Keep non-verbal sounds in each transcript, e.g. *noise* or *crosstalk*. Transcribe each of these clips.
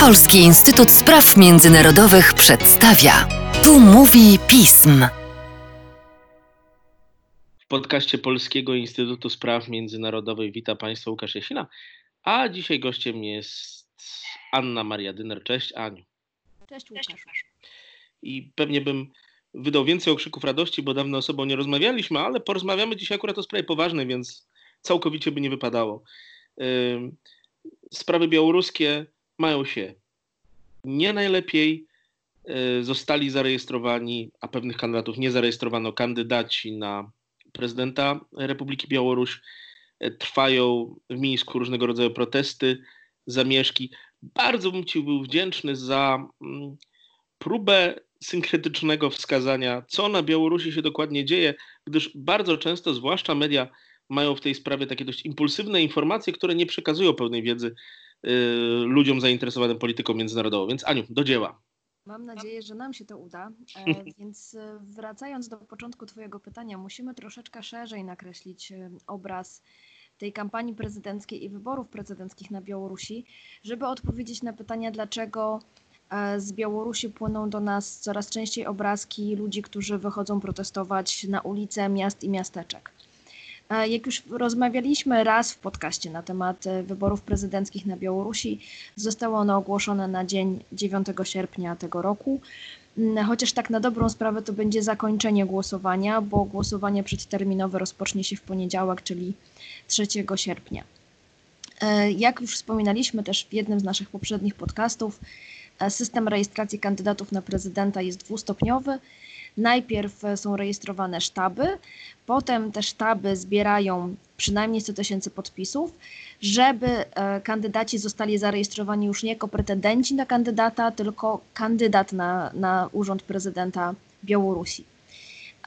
Polski Instytut Spraw Międzynarodowych przedstawia. Tu mówi pism. W podcaście Polskiego Instytutu Spraw Międzynarodowych witam Państwa Łukasz Jasina, a dzisiaj gościem jest Anna Maria Dyner. Cześć Aniu. Cześć Łukasz. I pewnie bym wydał więcej okrzyków radości, bo dawno osobą nie rozmawialiśmy, ale porozmawiamy dzisiaj akurat o sprawie poważnej, więc całkowicie by nie wypadało. Sprawy białoruskie mają się nie najlepiej. Y, Zostali zarejestrowani, a pewnych kandydatów nie zarejestrowano, kandydaci na prezydenta Republiki Białoruś. Y, Trwają w Mińsku różnego rodzaju protesty, zamieszki. Bardzo bym Ci był wdzięczny za mm, próbę synkretycznego wskazania, co na Białorusi się dokładnie dzieje, gdyż bardzo często, zwłaszcza media, mają w tej sprawie takie dość impulsywne informacje, które nie przekazują pełnej wiedzy ludziom zainteresowanym polityką międzynarodową. Więc Aniu, do dzieła. Mam nadzieję, że nam się to uda. E, *laughs* więc e, wracając do początku Twojego pytania, musimy troszeczkę szerzej nakreślić e, obraz tej kampanii prezydenckiej i wyborów prezydenckich na Białorusi, żeby odpowiedzieć na pytania, dlaczego z Białorusi płyną do nas coraz częściej obrazki ludzi, którzy wychodzą protestować na ulice miast i miasteczek. E, Jak już rozmawialiśmy raz w podcaście na temat e, wyborów prezydenckich na Białorusi, zostało ono ogłoszone na dzień 9 sierpnia tego roku. Mm, Chociaż tak na dobrą sprawę to będzie zakończenie głosowania, bo głosowanie przedterminowe rozpocznie się w poniedziałek, czyli 3 sierpnia. E, Jak już wspominaliśmy też w jednym z naszych poprzednich podcastów, system rejestracji kandydatów na prezydenta jest dwustopniowy. Najpierw e, są rejestrowane sztaby, potem te sztaby zbierają przynajmniej 100 tysięcy podpisów, żeby e, kandydaci zostali zarejestrowani już nie jako pretendenci na kandydata, tylko kandydat na, na urząd prezydenta Białorusi.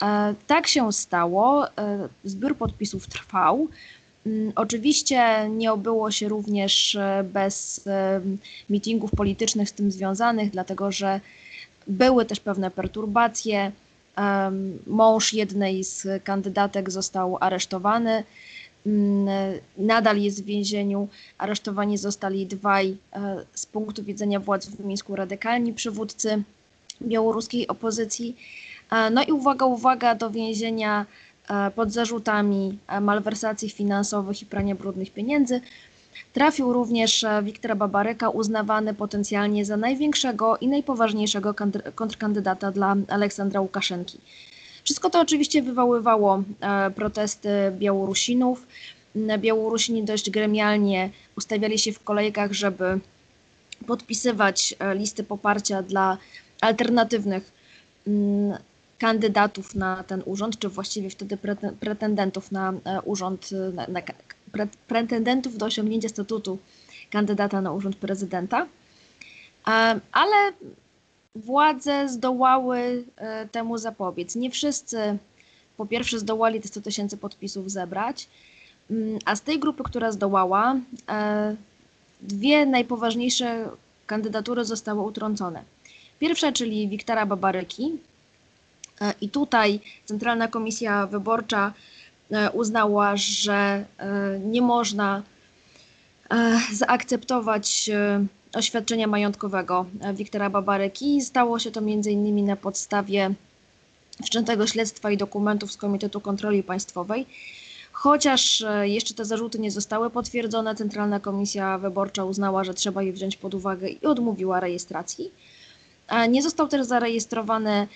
E, Tak się stało. Zbiór podpisów trwał. Mm, Oczywiście nie obyło się również bez mitingów politycznych z tym związanych, dlatego że były też pewne perturbacje. Mąż jednej z kandydatek został aresztowany. Mm, Nadal jest w więzieniu. Aresztowani zostali dwaj e, z punktu widzenia władz w Mińsku radykalni przywódcy białoruskiej opozycji. E, No i uwaga, uwaga, do więzienia e, pod zarzutami malwersacji finansowych i prania brudnych pieniędzy trafił również e, Wiktor Babaryka, uznawany potencjalnie za największego i najpoważniejszego kontrkandydata dla Aleksandra Łukaszenki. Wszystko to oczywiście wywoływało e, protesty Białorusinów. Białorusini dość gremialnie ustawiali się w kolejkach, żeby podpisywać e, listy poparcia dla alternatywnych kandydatów na ten urząd, czy właściwie wtedy preten- pretendentów na urząd, na, pretendentów do osiągnięcia statutu kandydata na urząd prezydenta. Ale władze zdołały e, temu zapobiec. Nie wszyscy po pierwsze zdołali te 100 tysięcy podpisów zebrać, mm, a z tej grupy, która zdołała, e, dwie najpoważniejsze kandydatury zostały utrącone. Pierwsza, czyli Wiktora Babaryki. E, I tutaj Centralna Komisja Wyborcza uznała, że e, nie można e, zaakceptować e, oświadczenia majątkowego e, Wiktora Babaryki. Stało się to m.in. na podstawie wszczętego śledztwa i dokumentów z Komitetu Kontroli Państwowej. Chociaż e, jeszcze te zarzuty nie zostały potwierdzone, Centralna Komisja Wyborcza uznała, że trzeba je wziąć pod uwagę i odmówiła rejestracji. Nie został też zarejestrowany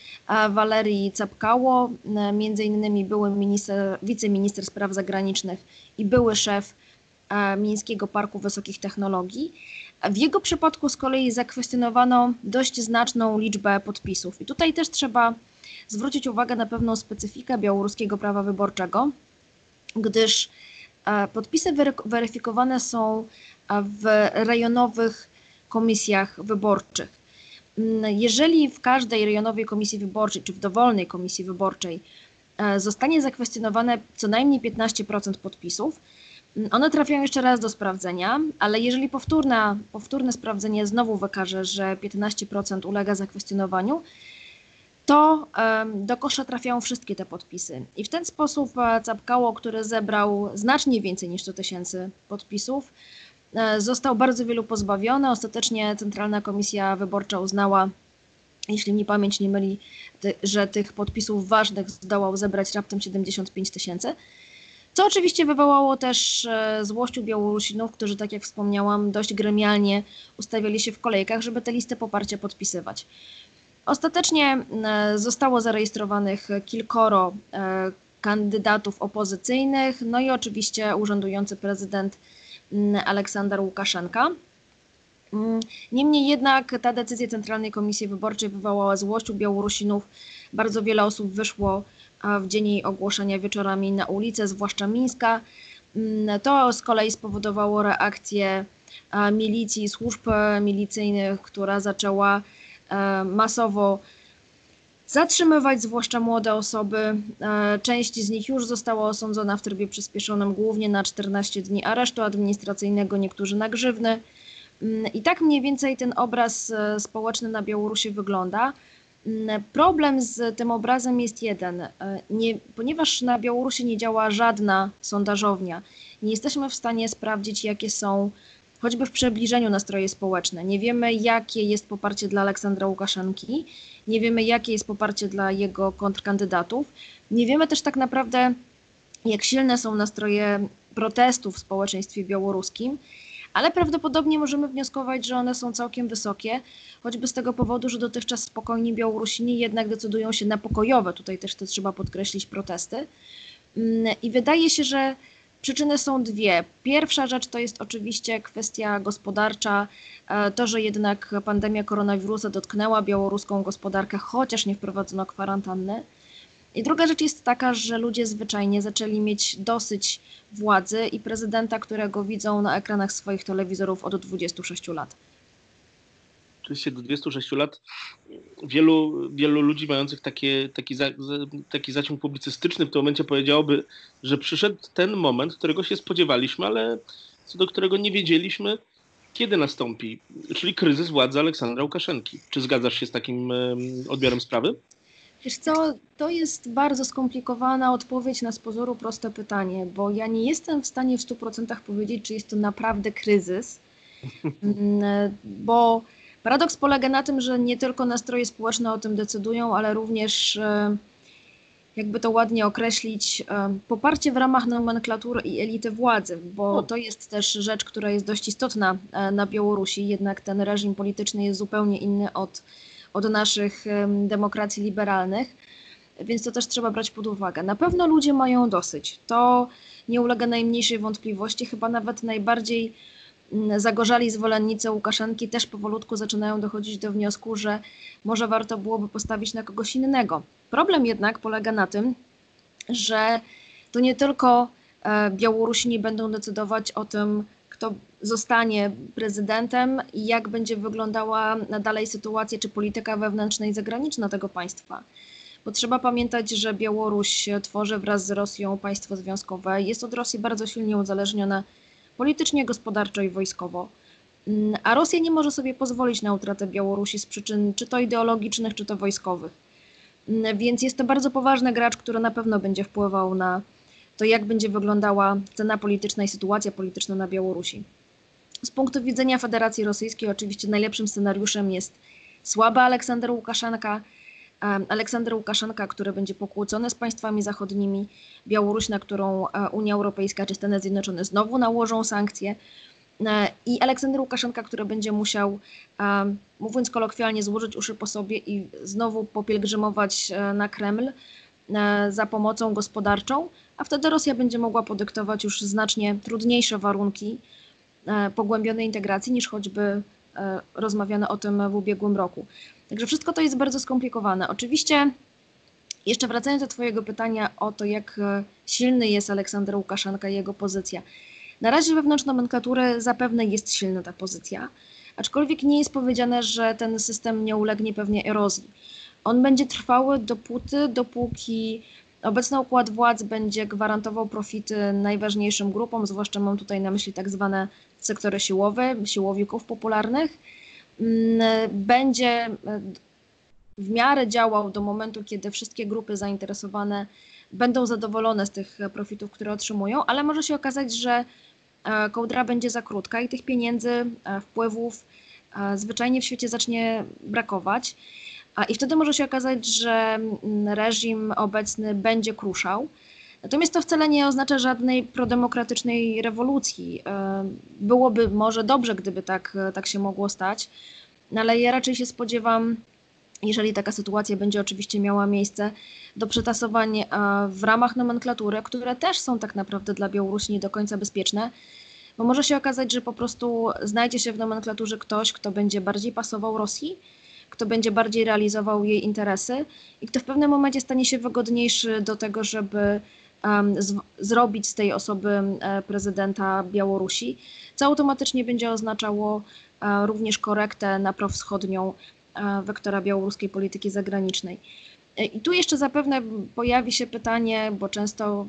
Walerii Capkało, e, między innymi były minister, wiceminister spraw zagranicznych i były szef Mińskiego Parku Wysokich Technologii. W jego przypadku z kolei zakwestionowano dość znaczną liczbę podpisów. I tutaj też trzeba zwrócić uwagę na pewną specyfikę białoruskiego prawa wyborczego, gdyż podpisy wery- weryfikowane są w rejonowych komisjach wyborczych. Mm, Jeżeli w każdej rejonowej komisji wyborczej, czy w dowolnej komisji wyborczej e, zostanie zakwestionowane co najmniej 15% podpisów, mm, one trafiają jeszcze raz do sprawdzenia, ale jeżeli powtórna, powtórne sprawdzenie znowu wykaże, że 15% ulega zakwestionowaniu, to do kosza trafiają wszystkie te podpisy. I w ten sposób e, Capkało, który zebrał znacznie więcej niż 100 tysięcy podpisów, został bardzo wielu pozbawiony. Ostatecznie Centralna Komisja Wyborcza uznała, jeśli mi pamięć nie myli, że tych podpisów ważnych zdołał zebrać raptem 75 tysięcy. Co oczywiście wywołało też e, złość u Białorusinów, którzy, tak jak wspomniałam, dość gremialnie ustawiali się w kolejkach, żeby te listy poparcia podpisywać. Ostatecznie e, zostało zarejestrowanych kilkoro e, kandydatów opozycyjnych, no i oczywiście urzędujący prezydent Aleksander Łukaszenka. Mm, niemniej jednak ta decyzja Centralnej Komisji Wyborczej wywołała złość u Białorusinów. Bardzo wiele osób wyszło w dzień jej ogłoszenia wieczorami na ulicę, zwłaszcza Mińska. Mm, to z kolei spowodowało reakcję milicji, służb milicyjnych, która zaczęła masowo zatrzymywać, zwłaszcza młode osoby. Część z nich już została osądzona w trybie przyspieszonym, głównie na 14 dni aresztu administracyjnego, niektórzy na grzywny. Mm, I tak mniej więcej ten obraz e, społeczny na Białorusi wygląda. Mm, problem z tym obrazem jest jeden. E, nie, ponieważ na Białorusi nie działa żadna sondażownia, nie jesteśmy w stanie sprawdzić, jakie są choćby w przybliżeniu nastroje społeczne. Nie wiemy, jakie jest poparcie dla Aleksandra Łukaszenki, nie wiemy, jakie jest poparcie dla jego kontrkandydatów. Nie wiemy też tak naprawdę, jak silne są nastroje protestów w społeczeństwie białoruskim ale prawdopodobnie możemy wnioskować, że one są całkiem wysokie, choćby z tego powodu, że dotychczas spokojni Białorusini jednak decydują się na pokojowe, tutaj też to trzeba podkreślić, protesty. Mm, I wydaje się, że Przyczyny są dwie. Pierwsza rzecz to jest oczywiście kwestia gospodarcza, e, to, że jednak pandemia koronawirusa dotknęła białoruską gospodarkę, chociaż nie wprowadzono kwarantanny. I druga rzecz jest taka, że ludzie zwyczajnie zaczęli mieć dosyć władzy i prezydenta, którego widzą na ekranach swoich telewizorów od 26 lat. Oczywiście do 26 lat wielu, wielu ludzi mających takie, taki, za, taki zaciąg publicystyczny w tym momencie powiedziałoby, że przyszedł ten moment, którego się spodziewaliśmy, ale co do którego nie wiedzieliśmy, kiedy nastąpi, czyli kryzys władzy Aleksandra Łukaszenki. Czy zgadzasz się z takim odbiorem sprawy? Wiesz co, to jest bardzo skomplikowana odpowiedź na z pozoru proste pytanie, bo ja nie jestem w stanie w 100% powiedzieć, czy jest to naprawdę kryzys, *laughs* mm, bo paradoks polega na tym, że nie tylko nastroje społeczne o tym decydują, ale również, e, jakby to ładnie określić, e, poparcie w ramach nomenklatury i elity władzy, bo to jest też rzecz, która jest dość istotna e, na Białorusi, jednak ten reżim polityczny jest zupełnie inny od od naszych demokracji liberalnych, więc to też trzeba brać pod uwagę. Na pewno ludzie mają dosyć. To nie ulega najmniejszej wątpliwości. Chyba nawet najbardziej zagorzali zwolennicy Łukaszenki też powolutku zaczynają dochodzić do wniosku, że może warto byłoby postawić na kogoś innego. Problem jednak polega na tym, że to nie tylko e, Białorusini będą decydować o tym, kto zostanie prezydentem i jak będzie wyglądała dalej sytuacja czy polityka wewnętrzna i zagraniczna tego państwa. Bo trzeba pamiętać, że Białoruś tworzy wraz z Rosją państwo związkowe. Jest od Rosji bardzo silnie uzależniona politycznie, gospodarczo i wojskowo. Mm, a Rosja nie może sobie pozwolić na utratę Białorusi z przyczyn czy to ideologicznych, czy to wojskowych. Mm, więc jest to bardzo poważny gracz, który na pewno będzie wpływał na to, jak będzie wyglądała cena polityczna i sytuacja polityczna na Białorusi. Z punktu widzenia Federacji Rosyjskiej oczywiście najlepszym scenariuszem jest słaba Aleksander Łukaszenka, Aleksander Łukaszenka, który będzie pokłócony z państwami zachodnimi, Białoruś, na którą e, Unia Europejska czy Stany Zjednoczone znowu nałożą sankcje. E, i Aleksander Łukaszenka, który będzie musiał, mówiąc kolokwialnie, złożyć uszy po sobie i znowu popielgrzymować e, na Kreml za pomocą gospodarczą, a wtedy Rosja będzie mogła podyktować już znacznie trudniejsze warunki pogłębionej integracji niż choćby rozmawiano o tym w ubiegłym roku. Także wszystko to jest bardzo skomplikowane. Oczywiście, jeszcze wracając do Twojego pytania o to, jak e, silny jest Aleksander Łukaszenka i jego pozycja. Na razie wewnątrz nomenklatury zapewne jest silna ta pozycja, aczkolwiek nie jest powiedziane, że ten system nie ulegnie pewnie erozji. On będzie trwały dopóty, dopóki Obecny układ władz będzie gwarantował profity najważniejszym grupom, zwłaszcza mam tutaj na myśli tak zwane sektory siłowe, siłowików popularnych. Mm, będzie e, w miarę działał do momentu, kiedy wszystkie grupy zainteresowane będą zadowolone z tych profitów, które otrzymują, ale może się okazać, że e, kołdra będzie za krótka i tych pieniędzy, e, wpływów zwyczajnie w świecie zacznie brakować. I wtedy może się okazać, że mm, reżim obecny będzie kruszał. Natomiast to wcale nie oznacza żadnej prodemokratycznej rewolucji. E, Byłoby może dobrze, gdyby tak, tak się mogło stać, no ale ja raczej się spodziewam, jeżeli taka sytuacja będzie oczywiście miała miejsce, do przetasowań e, w ramach nomenklatury, które też są tak naprawdę dla Białorusi nie do końca bezpieczne, bo może się okazać, że po prostu znajdzie się w nomenklaturze ktoś, kto będzie bardziej pasował Rosji, kto będzie bardziej realizował jej interesy i kto w pewnym momencie stanie się wygodniejszy do tego, żeby z, zrobić z tej osoby e, prezydenta Białorusi, co automatycznie będzie oznaczało e, również korektę na prowschodnią e, wektora białoruskiej polityki zagranicznej. I tu jeszcze zapewne pojawi się pytanie, bo często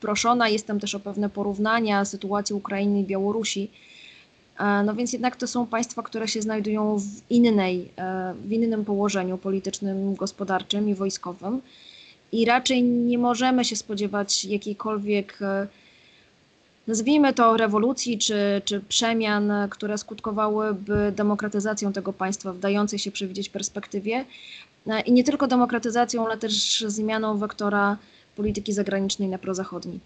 proszona jestem też o pewne porównania sytuacji Ukrainy i Białorusi. E, No więc jednak to są państwa, które się znajdują w innej, e, w innym położeniu politycznym, gospodarczym i wojskowym. I raczej nie możemy się spodziewać jakiejkolwiek, e, nazwijmy to, rewolucji czy, czy przemian, które skutkowałyby demokratyzacją tego państwa w dającej się przewidzieć perspektywie. I nie tylko demokratyzacją, ale też zmianą wektora polityki zagranicznej na prozachodni.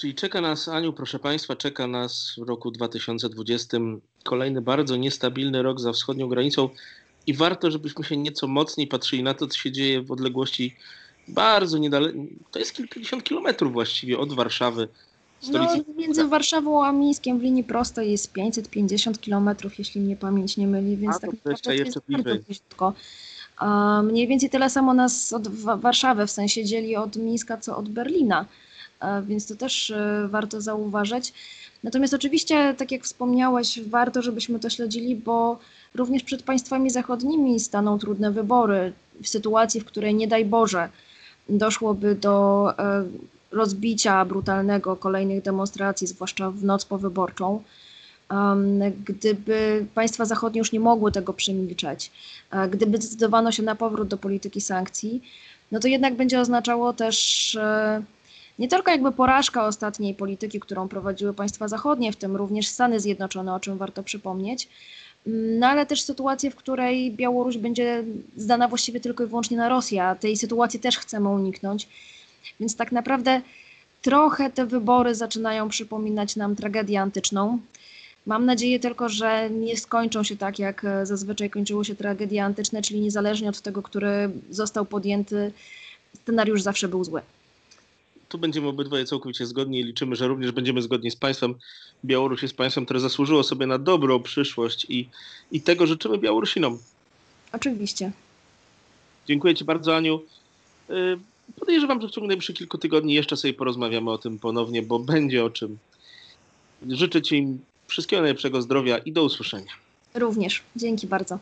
Czyli czeka nas, Aniu, proszę Państwa, czeka nas w roku 2020 kolejny bardzo niestabilny rok za wschodnią granicą i warto, żebyśmy się nieco mocniej patrzyli na to, co się dzieje w odległości bardzo niedaleko, to jest kilkadziesiąt kilometrów właściwie od Warszawy, stolicy. No, między Warszawą a Mińskiem w linii prostej jest 550 kilometrów, jeśli mnie pamięć nie myli, więc A, tak to naprawdę jeszcze- to jeszcze jest bardzo Mniej więcej tyle samo nas od Wa- Warszawy, w sensie dzieli od Mińska, co od Berlina, więc to też e, warto zauważyć. Natomiast oczywiście, tak jak wspomniałeś, warto, żebyśmy to śledzili, bo również przed państwami zachodnimi staną trudne wybory w sytuacji, w której nie daj Boże doszłoby do e, rozbicia brutalnego kolejnych demonstracji, zwłaszcza w noc powyborczą, gdyby państwa zachodnie już nie mogły tego przemilczeć, e, gdyby zdecydowano się na powrót do polityki sankcji, no to jednak będzie oznaczało też e, nie tylko jakby porażka ostatniej polityki, którą prowadziły państwa zachodnie, w tym również Stany Zjednoczone, o czym warto przypomnieć, no ale też sytuację, w której Białoruś będzie zdana właściwie tylko i wyłącznie na Rosję, a tej sytuacji też chcemy uniknąć. Więc tak naprawdę trochę te wybory zaczynają przypominać nam tragedię antyczną. Mam nadzieję tylko, że nie skończą się tak, jak zazwyczaj kończyły się tragedie antyczne, czyli niezależnie od tego, który został podjęty, scenariusz zawsze był zły. Tu będziemy obydwoje całkowicie zgodni i liczymy, że również będziemy zgodni z państwem. Białoruś jest państwem, które zasłużyło sobie na dobrą przyszłość i, i tego życzymy Białorusinom. Oczywiście. Dziękuję Ci bardzo, Aniu. Y, Podejrzewam, że w ciągu najbliższych kilku tygodni jeszcze sobie porozmawiamy o tym ponownie, bo będzie o czym. Życzę Ci wszystkiego najlepszego zdrowia i do usłyszenia. Również. Dzięki bardzo.